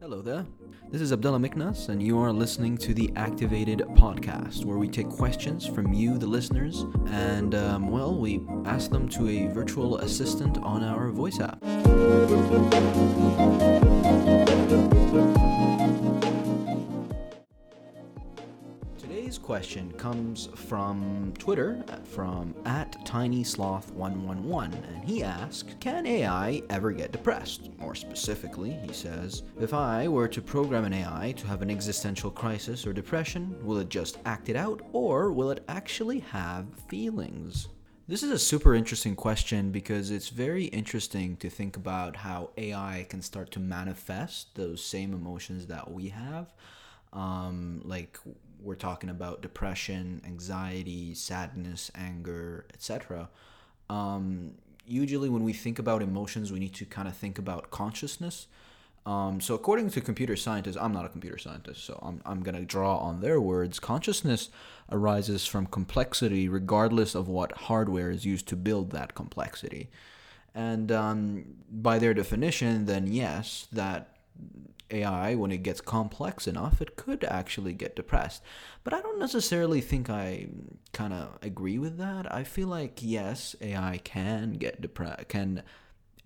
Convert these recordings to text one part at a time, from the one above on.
Hello there. This is Abdallah Meknas, and you are listening to the Activated Podcast, where we take questions from you, the listeners, and, um, well, we ask them to a virtual assistant on our voice app. Question comes from Twitter, from at TinySloth111, and he asks, Can AI ever get depressed? More specifically, he says, If I were to program an AI to have an existential crisis or depression, will it just act it out, or will it actually have feelings? This is a super interesting question because it's very interesting to think about how AI can start to manifest those same emotions that we have. Um, like we're talking about depression, anxiety, sadness, anger, etc. Um, usually, when we think about emotions, we need to kind of think about consciousness. Um, so, according to computer scientists, I'm not a computer scientist, so I'm, I'm going to draw on their words. Consciousness arises from complexity, regardless of what hardware is used to build that complexity. And um, by their definition, then yes, that AI, when it gets complex enough, it could actually get depressed. But I don't necessarily think I kind of agree with that. I feel like yes, AI can get depressed, can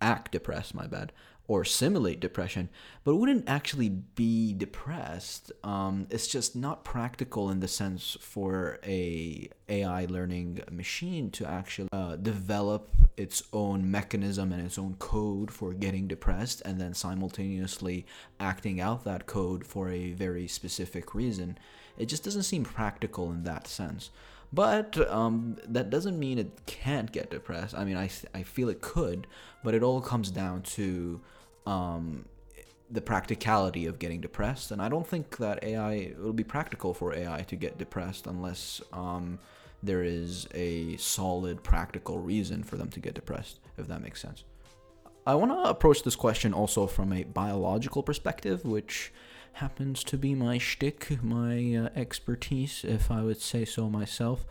act depressed. My bad, or simulate depression, but wouldn't actually be depressed. Um, it's just not practical in the sense for a AI learning machine to actually uh, develop its own mechanism and its own code for getting depressed, and then simultaneously acting out that code for a very specific reason. It just doesn't seem practical in that sense. But um, that doesn't mean it can't get depressed. I mean, I, I feel it could, but it all comes down to um, the practicality of getting depressed. And I don't think that AI, it'll be practical for AI to get depressed unless um, there is a solid practical reason for them to get depressed, if that makes sense. I want to approach this question also from a biological perspective, which happens to be my shtick, my uh, expertise, if I would say so myself.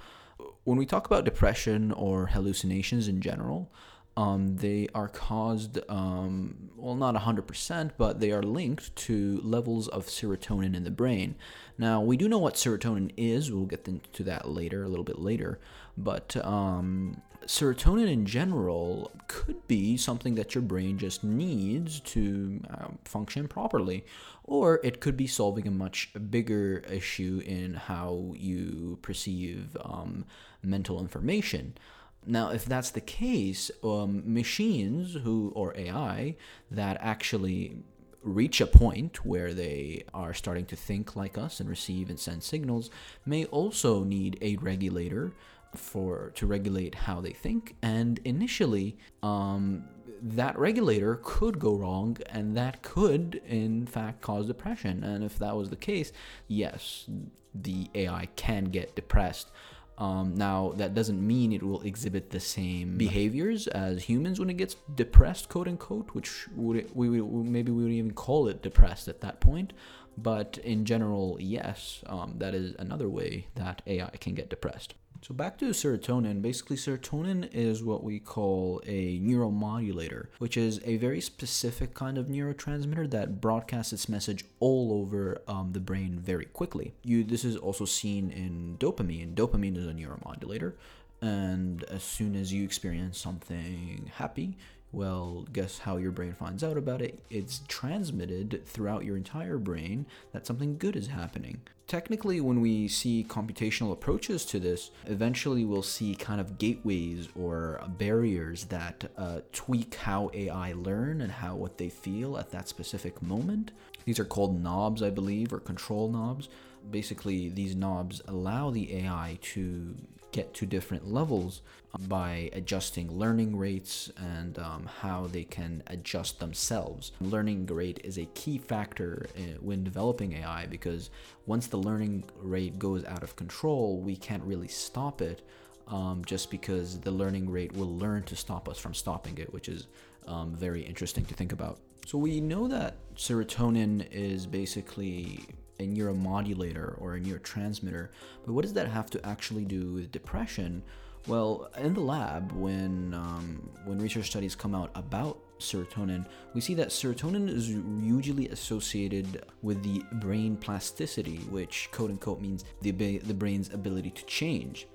When we talk about depression or hallucinations in general, um, they are caused, um, well, not 100%, but they are linked to levels of serotonin in the brain. Now, we do know what serotonin is. We'll get into that later, a little bit later. But um, serotonin in general could be something that your brain just needs to uh, function properly. Or it could be solving a much bigger issue in how you perceive um, mental information. Now, if that's the case, um, machines who or AI that actually reach a point where they are starting to think like us and receive and send signals may also need a regulator for to regulate how they think and initially um, that regulator could go wrong and that could in fact cause depression and if that was the case yes the ai can get depressed um, now, that doesn't mean it will exhibit the same behaviors as humans when it gets depressed, quote unquote, which would we, maybe we would even call it depressed at that point. But in general, yes, um, that is another way that AI can get depressed. So back to serotonin. Basically, serotonin is what we call a neuromodulator, which is a very specific kind of neurotransmitter that broadcasts its message all over um, the brain very quickly. You, this is also seen in dopamine. Dopamine is a neuromodulator, and as soon as you experience something happy, well, guess how your brain finds out about it? It's transmitted throughout your entire brain that something good is happening. Technically, when we see computational approaches to this, eventually we'll see kind of gateways or barriers that uh, tweak how AI learn and how what they feel at that specific moment. These are called knobs, I believe, or control knobs. Basically, these knobs allow the AI to get to different levels by adjusting learning rates and um, how they can adjust themselves. Learning rate is a key factor uh, when developing AI because once the learning rate goes out of control, we can't really stop it um, just because the learning rate will learn to stop us from stopping it, which is um, very interesting to think about. So we know that serotonin is basically a neuromodulator or a neurotransmitter. But what does that have to actually do with depression? Well, in the lab, when um, when research studies come out about serotonin, we see that serotonin is usually associated with the brain plasticity, which quote unquote means the, the brain's ability to change.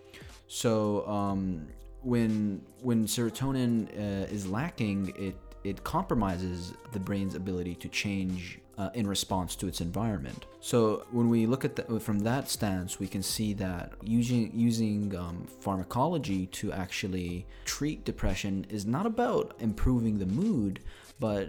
So um, when when serotonin uh, is lacking, it it compromises the brain's ability to change uh, in response to its environment. So when we look at the, from that stance, we can see that using using um, pharmacology to actually treat depression is not about improving the mood, but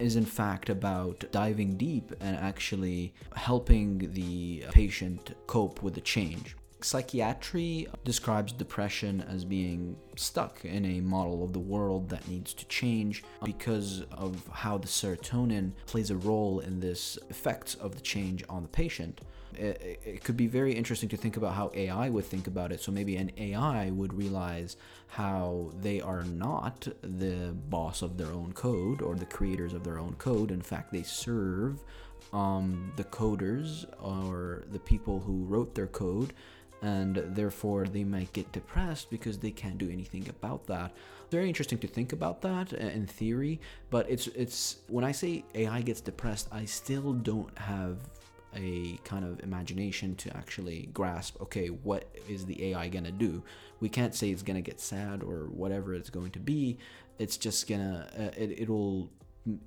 is in fact about diving deep and actually helping the patient cope with the change. Psychiatry describes depression as being stuck in a model of the world that needs to change because of how the serotonin plays a role in this effects of the change on the patient. It, it, could be very interesting to think about how AI would think about it. So maybe an AI would realize how they are not the boss of their own code or the creators of their own code. In fact, they serve um, the coders or the people who wrote their code and therefore they might get depressed because they can't do anything about that. Very interesting to think about that uh, in theory, but it's it's when I say AI gets depressed, I still don't have a kind of imagination to actually grasp okay what is the ai going to do we can't say it's going to get sad or whatever it's going to be it's just gonna uh, it, it'll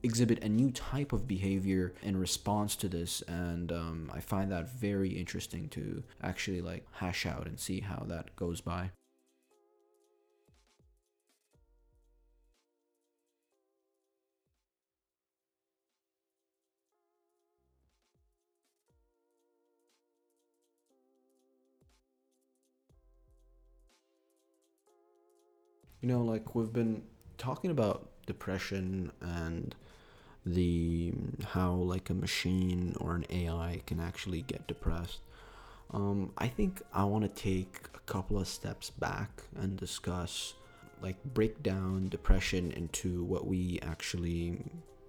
exhibit a new type of behavior in response to this and um, i find that very interesting to actually like hash out and see how that goes by. You know like we've been talking about depression and the how like a machine or an AI can actually get depressed. Um, I think I want to take a couple of steps back and discuss like break down depression into what we actually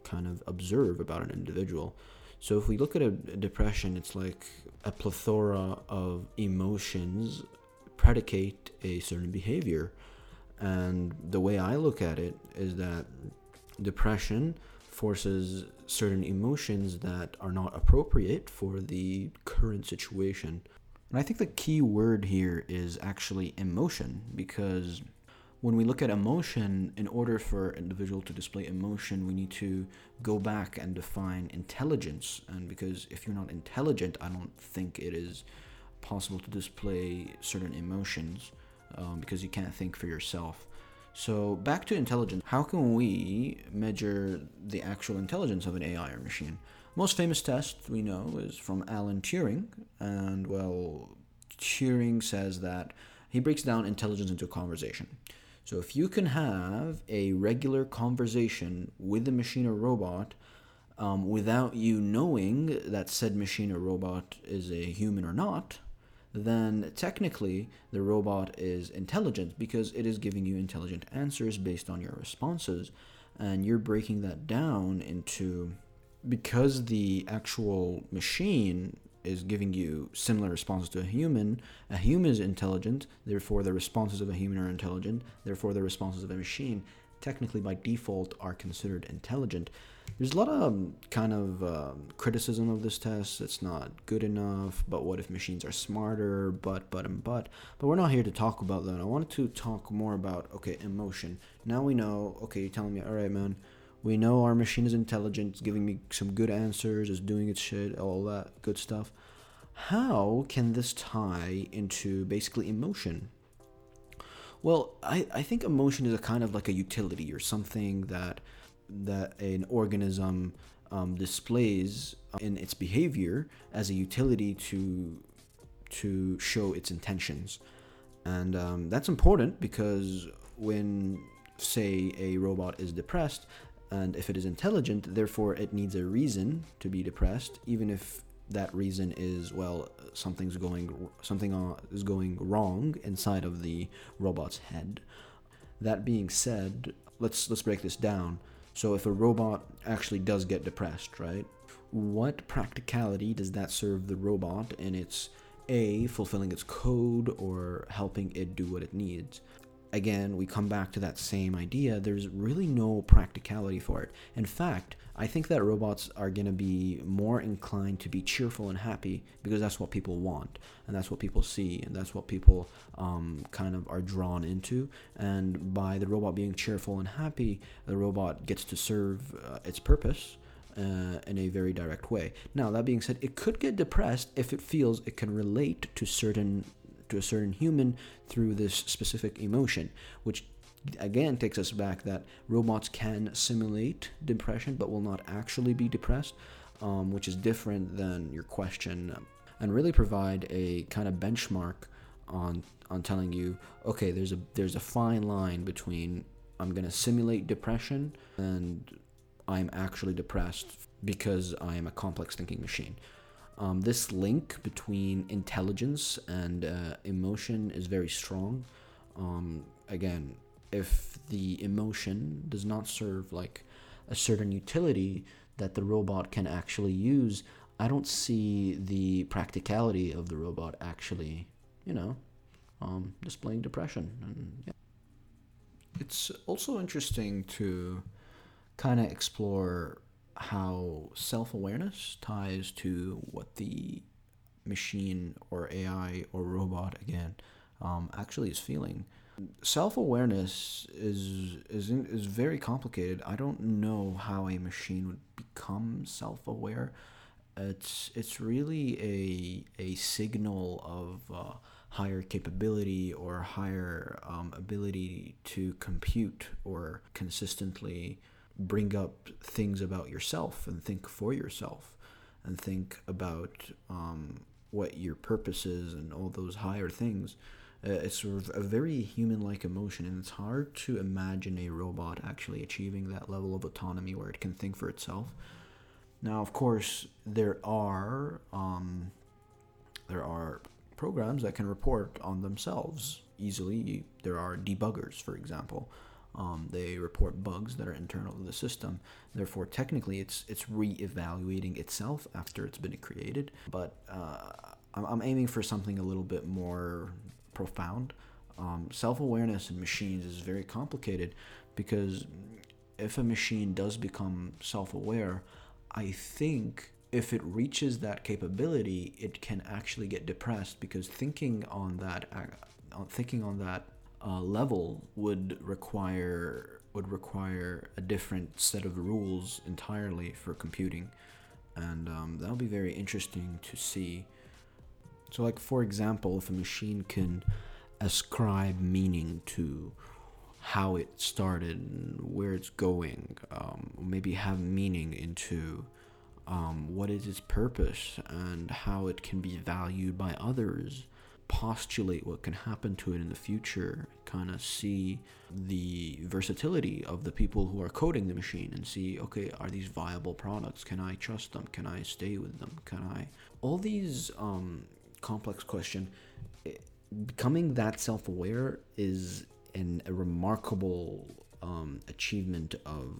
kind of observe about an individual. So if we look at a, a depression, it's like a plethora of emotions predicate a certain behavior. And the way I look at it is that depression forces certain emotions that are not appropriate for the current situation. And I think the key word here is actually emotion because when we look at emotion, in order for an individual to display emotion, we need to go back and define intelligence. And because if you're not intelligent, I don't think it is possible to display certain emotions um, because you can't think for yourself. So back to intelligence. How can we measure the actual intelligence of an AI or machine? Most famous test we know is from Alan Turing, and well, Turing says that he breaks down intelligence into conversation. So if you can have a regular conversation with a machine or robot um, without you knowing that said machine or robot is a human or not, then technically the robot is intelligent because it is giving you intelligent answers based on your responses. And you're breaking that down into because the actual machine is giving you similar responses to a human, a human is intelligent, therefore the responses of a human are intelligent, therefore the responses of a machine technically by default are considered intelligent. There's a lot of um, kind of um, criticism of this test. It's not good enough. But what if machines are smarter? But, but, and but. But we're not here to talk about that. I wanted to talk more about, okay, emotion. Now we know, okay, you're telling me, all right, man, we know our machine is intelligent, it's giving me some good answers, it's doing its shit, all that good stuff. How can this tie into basically emotion? Well, I, I think emotion is a kind of like a utility or something that that an organism um, displays in its behavior as a utility to to show its intentions, and um, that's important because when say a robot is depressed and if it is intelligent therefore it needs a reason to be depressed even if that reason is well something's going something uh, is going wrong inside of the robot's head. That being said let's let's break this down so if a robot actually does get depressed right what practicality does that serve the robot in its a fulfilling its code or helping it do what it needs again, we come back to that same idea. There's really no practicality for it. In fact, I think that robots are going to be more inclined to be cheerful and happy because that's what people want and that's what people see and that's what people um, kind of are drawn into. And by the robot being cheerful and happy, the robot gets to serve uh, its purpose. Uh, in a very direct way. Now, that being said, it could get depressed if it feels it can relate to certain to a certain human through this specific emotion, which again takes us back that robots can simulate depression but will not actually be depressed, um, which is different than your question, and really provide a kind of benchmark on on telling you, okay, there's a there's a fine line between I'm gonna simulate depression and I'm actually depressed because I am a complex thinking machine. Um, this link between intelligence and uh, emotion is very strong. Um, again, if the emotion does not serve like a certain utility that the robot can actually use, I don't see the practicality of the robot actually, you know, um, displaying depression. And, yeah. It's also interesting to kind of explore how self awareness ties to what the machine or AI or robot again um, actually is feeling. Self awareness is is is very complicated. I don't know how a machine would become self aware. It's it's really a a signal of uh, higher capability or higher um, ability to compute or consistently bring up things about yourself and think for yourself and think about um, what your purpose is and all those higher things. Uh, it's sort of a very human like emotion, and it's hard to imagine a robot actually achieving that level of autonomy where it can think for itself. Now, of course, there are um, there are programs that can report on themselves easily. There are debuggers, for example, um, they report bugs that are internal to the system. Therefore, technically, it's it's re-evaluating itself after it's been created. But uh, I'm, I'm, aiming for something a little bit more profound. Um, self-awareness in machines is very complicated because if a machine does become self-aware, I think if it reaches that capability, it can actually get depressed because thinking on that, uh, thinking on that uh, level would require would require a different set of rules entirely for computing, and um, that'll be very interesting to see. So, like for example, if a machine can ascribe meaning to how it started where it's going, um, maybe have meaning into um, what is its purpose and how it can be valued by others postulate what can happen to it in the future, kind of see the versatility of the people who are coding the machine and see, okay, are these viable products? Can I trust them? Can I stay with them? Can I? All these um, complex question, eh, becoming that self-aware is an, a remarkable um, achievement of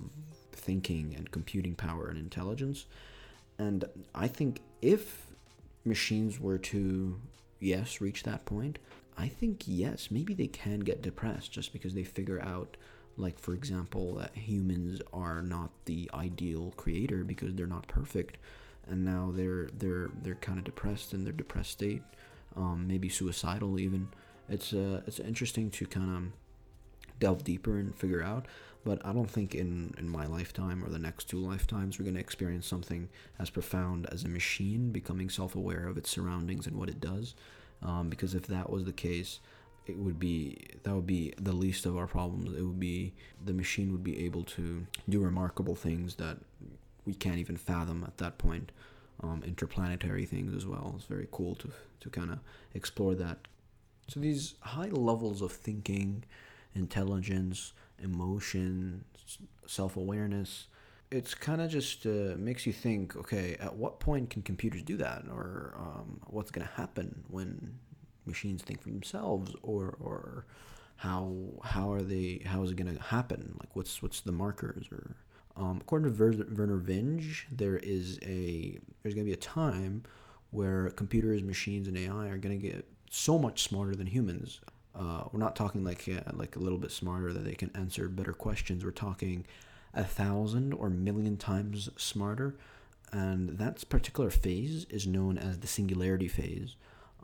thinking and computing power and intelligence. And I think if machines were to yes reach that point, I think yes, maybe they can get depressed just because they figure out like for example that humans are not the ideal creator because they're not perfect and now they're they're they're kind of depressed in their depressed state um, maybe suicidal even. It's uh it's interesting to kind of delve deeper and figure out but i don't think in in my lifetime or the next two lifetimes we're going to experience something as profound as a machine becoming self-aware of its surroundings and what it does. Um, because if that was the case it would be that would be the least of our problems. It would be the machine would be able to do remarkable things that we can't even fathom at that point. Um, interplanetary things as well. It's very cool to to kind of explore that. So these high levels of thinking intelligence, emotion, self awareness. It's kind of just uh, makes you think okay, at what point can computers do that? Or um, what's going to happen when machines think for themselves? Or, or how, how are they, how is it going to happen? Like, what's, what's the markers? Or, um, according to Vernor Vinge, there is a, there's going to be a time where computers, machines, and AI are going to get so much smarter than humans Uh, we're not talking like uh, like a little bit smarter that they can answer better questions. We're talking a thousand or million times smarter, and that particular phase is known as the singularity phase.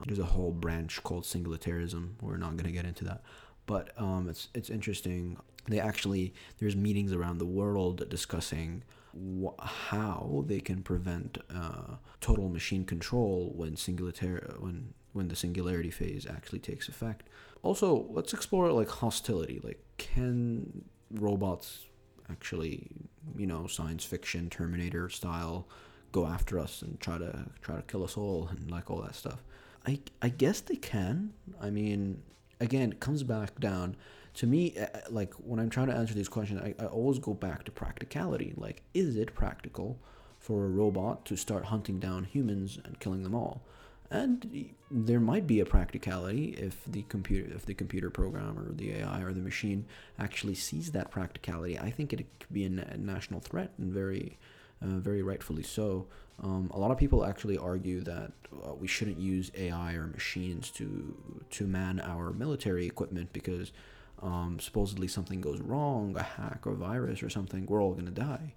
There's a whole branch called singularitarianism. We're not going to get into that, but um, it's it's interesting. They actually there's meetings around the world discussing wh- how they can prevent uh, total machine control when singularity when when the singularity phase actually takes effect. Also, let's explore like hostility. Like, can robots actually, you know, science fiction Terminator style, go after us and try to try to kill us all and like all that stuff? I I guess they can. I mean, again, it comes back down to me. uh, Like when I'm trying to answer these questions, I, I always go back to practicality. Like, is it practical for a robot to start hunting down humans and killing them all? And there might be a practicality if the computer if the computer program or the AI or the machine actually sees that practicality. I think it could be a, national threat and very uh, very rightfully so. Um, a lot of people actually argue that uh, we shouldn't use AI or machines to to man our military equipment because um, supposedly something goes wrong a hack or virus or something we're all gonna die.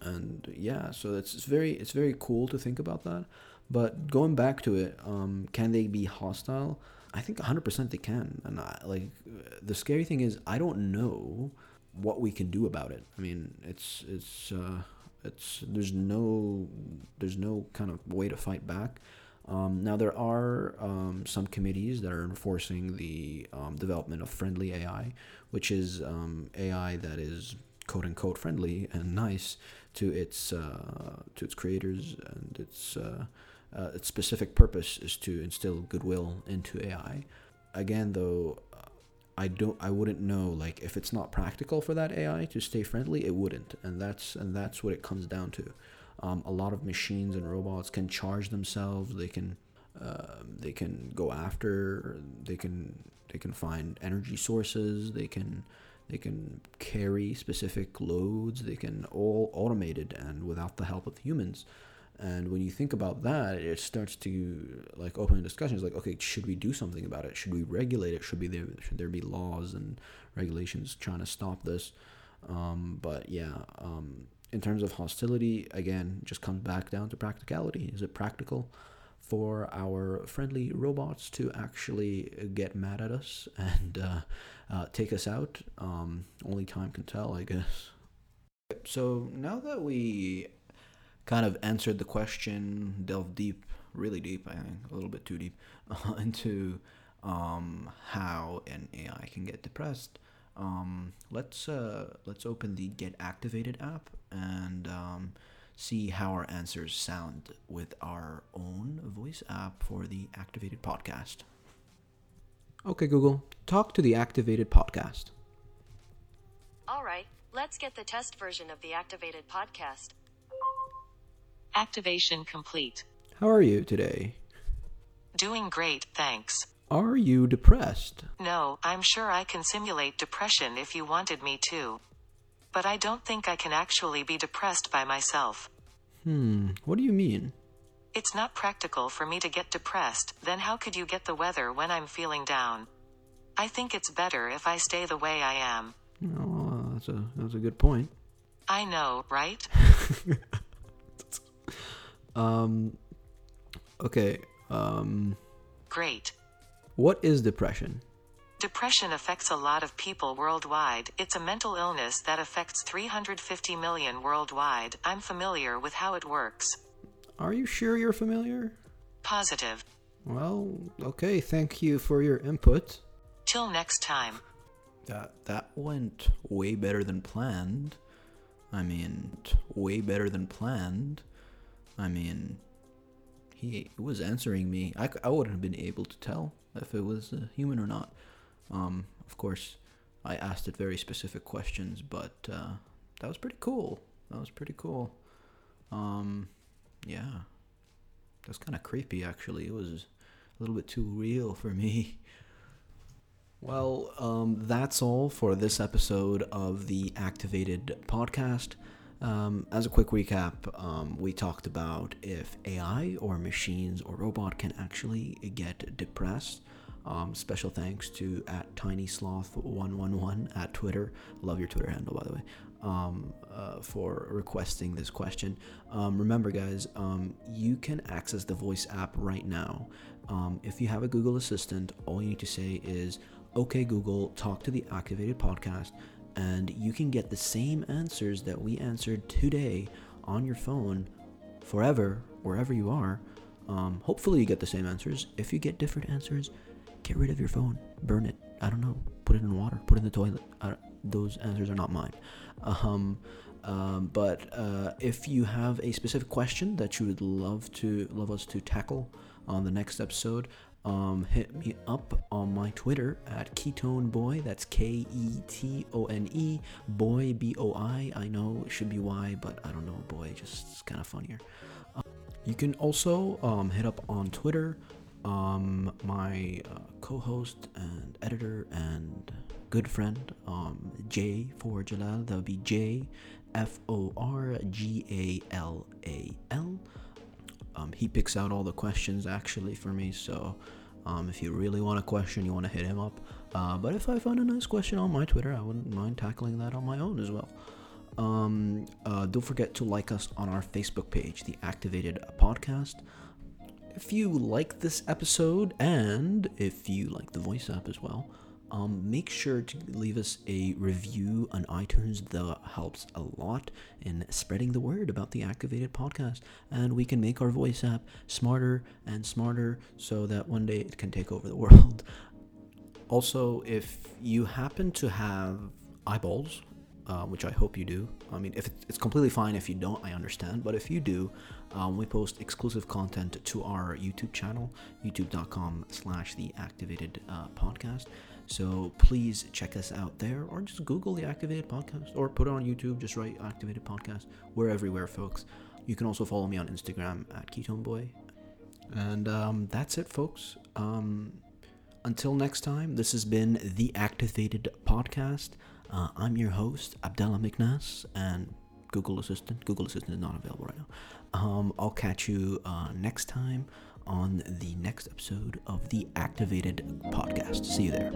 And yeah so it's, it's very it's very cool to think about that but going back to it, um, can they be hostile? I think 100% they can. And I, like the scary thing is I don't know what we can do about it. I mean, it's it's uh, it's there's no there's no kind of way to fight back. Um, now there are um, some committees that are enforcing the um, development of friendly AI, which is um, AI that is quote unquote friendly and nice to its uh, to its creators and its uh, uh, its specific purpose is to instill goodwill into AI. Again, though, I don't, I wouldn't know like if it's not practical for that AI to stay friendly, it wouldn't, and that's and that's what it comes down to. Um, a lot of machines and robots can charge themselves. They can, uh, they can go after. They can, they can find energy sources. They can, they can carry specific loads. They can all automated and without the help of humans. And when you think about that, it starts to like open discussions like, okay, should we do something about it? Should we regulate it? Should be there? Should there be laws and regulations trying to stop this? Um, but yeah, um, in terms of hostility, again, just comes back down to practicality. Is it practical for our friendly robots to actually get mad at us and uh, uh, take us out? Um, only time can tell, I guess. So now that we kind of answered the question, delved deep, really deep, I think, a little bit too deep, uh, into um, how an AI can get depressed. Um, let's uh, let's open the Get Activated app and um, see how our answers sound with our own voice app for the Activated podcast. Okay, Google, talk to the Activated podcast. All right, let's get the test version of the activated podcast. Activation complete. How are you today? Doing great, thanks. Are you depressed? No, I'm sure I can simulate depression if you wanted me to. But I don't think I can actually be depressed by myself. Hmm, what do you mean? It's not practical for me to get depressed, then how could you get the weather when I'm feeling down? I think it's better if I stay the way I am. Oh, that's a that's a good point. I know, right? Um, okay. Um, Great. what is depression? Depression affects a lot of people worldwide. It's a mental illness that affects 350 million worldwide. I'm familiar with how it works. Are you sure you're familiar? Positive. Well, okay. Thank you for your input. Till next time. That that went way better than planned. I mean, way better than planned. I mean, he was answering me. I, I wouldn't have been able to tell if it was a human or not. Um, of course, I asked it very specific questions, but uh, that was pretty cool. That was pretty cool. Um, yeah, that's kind of creepy. Actually, it was a little bit too real for me. Well, um, that's all for this episode of the Activated podcast. Um, as a quick recap, um, we talked about if AI or machines or robot can actually get depressed. Um, special thanks to at TinySloth111 at Twitter. Love your Twitter handle, by the way, um, uh, for requesting this question. Um, remember, guys, um, you can access the voice app right now. Um, if you have a Google Assistant, all you need to say is, OK, Google, talk to the activated podcast, and you can get the same answers that we answered today on your phone forever, wherever you are. Um, hopefully, you get the same answers. If you get different answers, get rid of your phone, burn it. I don't know, put it in water, put it in the toilet. those answers are not mine. Um, um, but uh, if you have a specific question that you would love to love us to tackle on the next episode, um, hit me up on my Twitter at Ketone Boy. That's K E T O N E Boy B O I. I know it should be Y, but I don't know. Boy, just kind of funnier. Uh, you can also um, hit up on Twitter. Um, my uh, co-host and editor and good friend um, J for Jalal. That would be J F O R G A L A L. Um, he picks out all the questions actually for me. So um, if you really want a question, you want to hit him up. Uh, but if I find a nice question on my Twitter, I wouldn't mind tackling that on my own as well. Um, uh, don't forget to like us on our Facebook page, The Activated Podcast. If you like this episode and if you like the voice app as well, um, make sure to leave us a review on iTunes. That helps a lot in spreading the word about the Activated podcast. And we can make our voice app smarter and smarter so that one day it can take over the world. Also, if you happen to have eyeballs, uh, which I hope you do, I mean, if it's completely fine if you don't, I understand. But if you do, um, we post exclusive content to our YouTube channel, youtube.com slash the activated uh, podcast. So please check us out there or just Google the Activated Podcast or put it on YouTube. Just write Activated Podcast. We're everywhere, folks. You can also follow me on Instagram at Ketone Boy. And um, that's it, folks. Um, until next time, this has been the Activated Podcast. Uh, I'm your host, Abdallah Meknas, and Google Assistant. Google Assistant is not available right now. Um, I'll catch you uh, next time on the next episode of the Activated Podcast. See you there.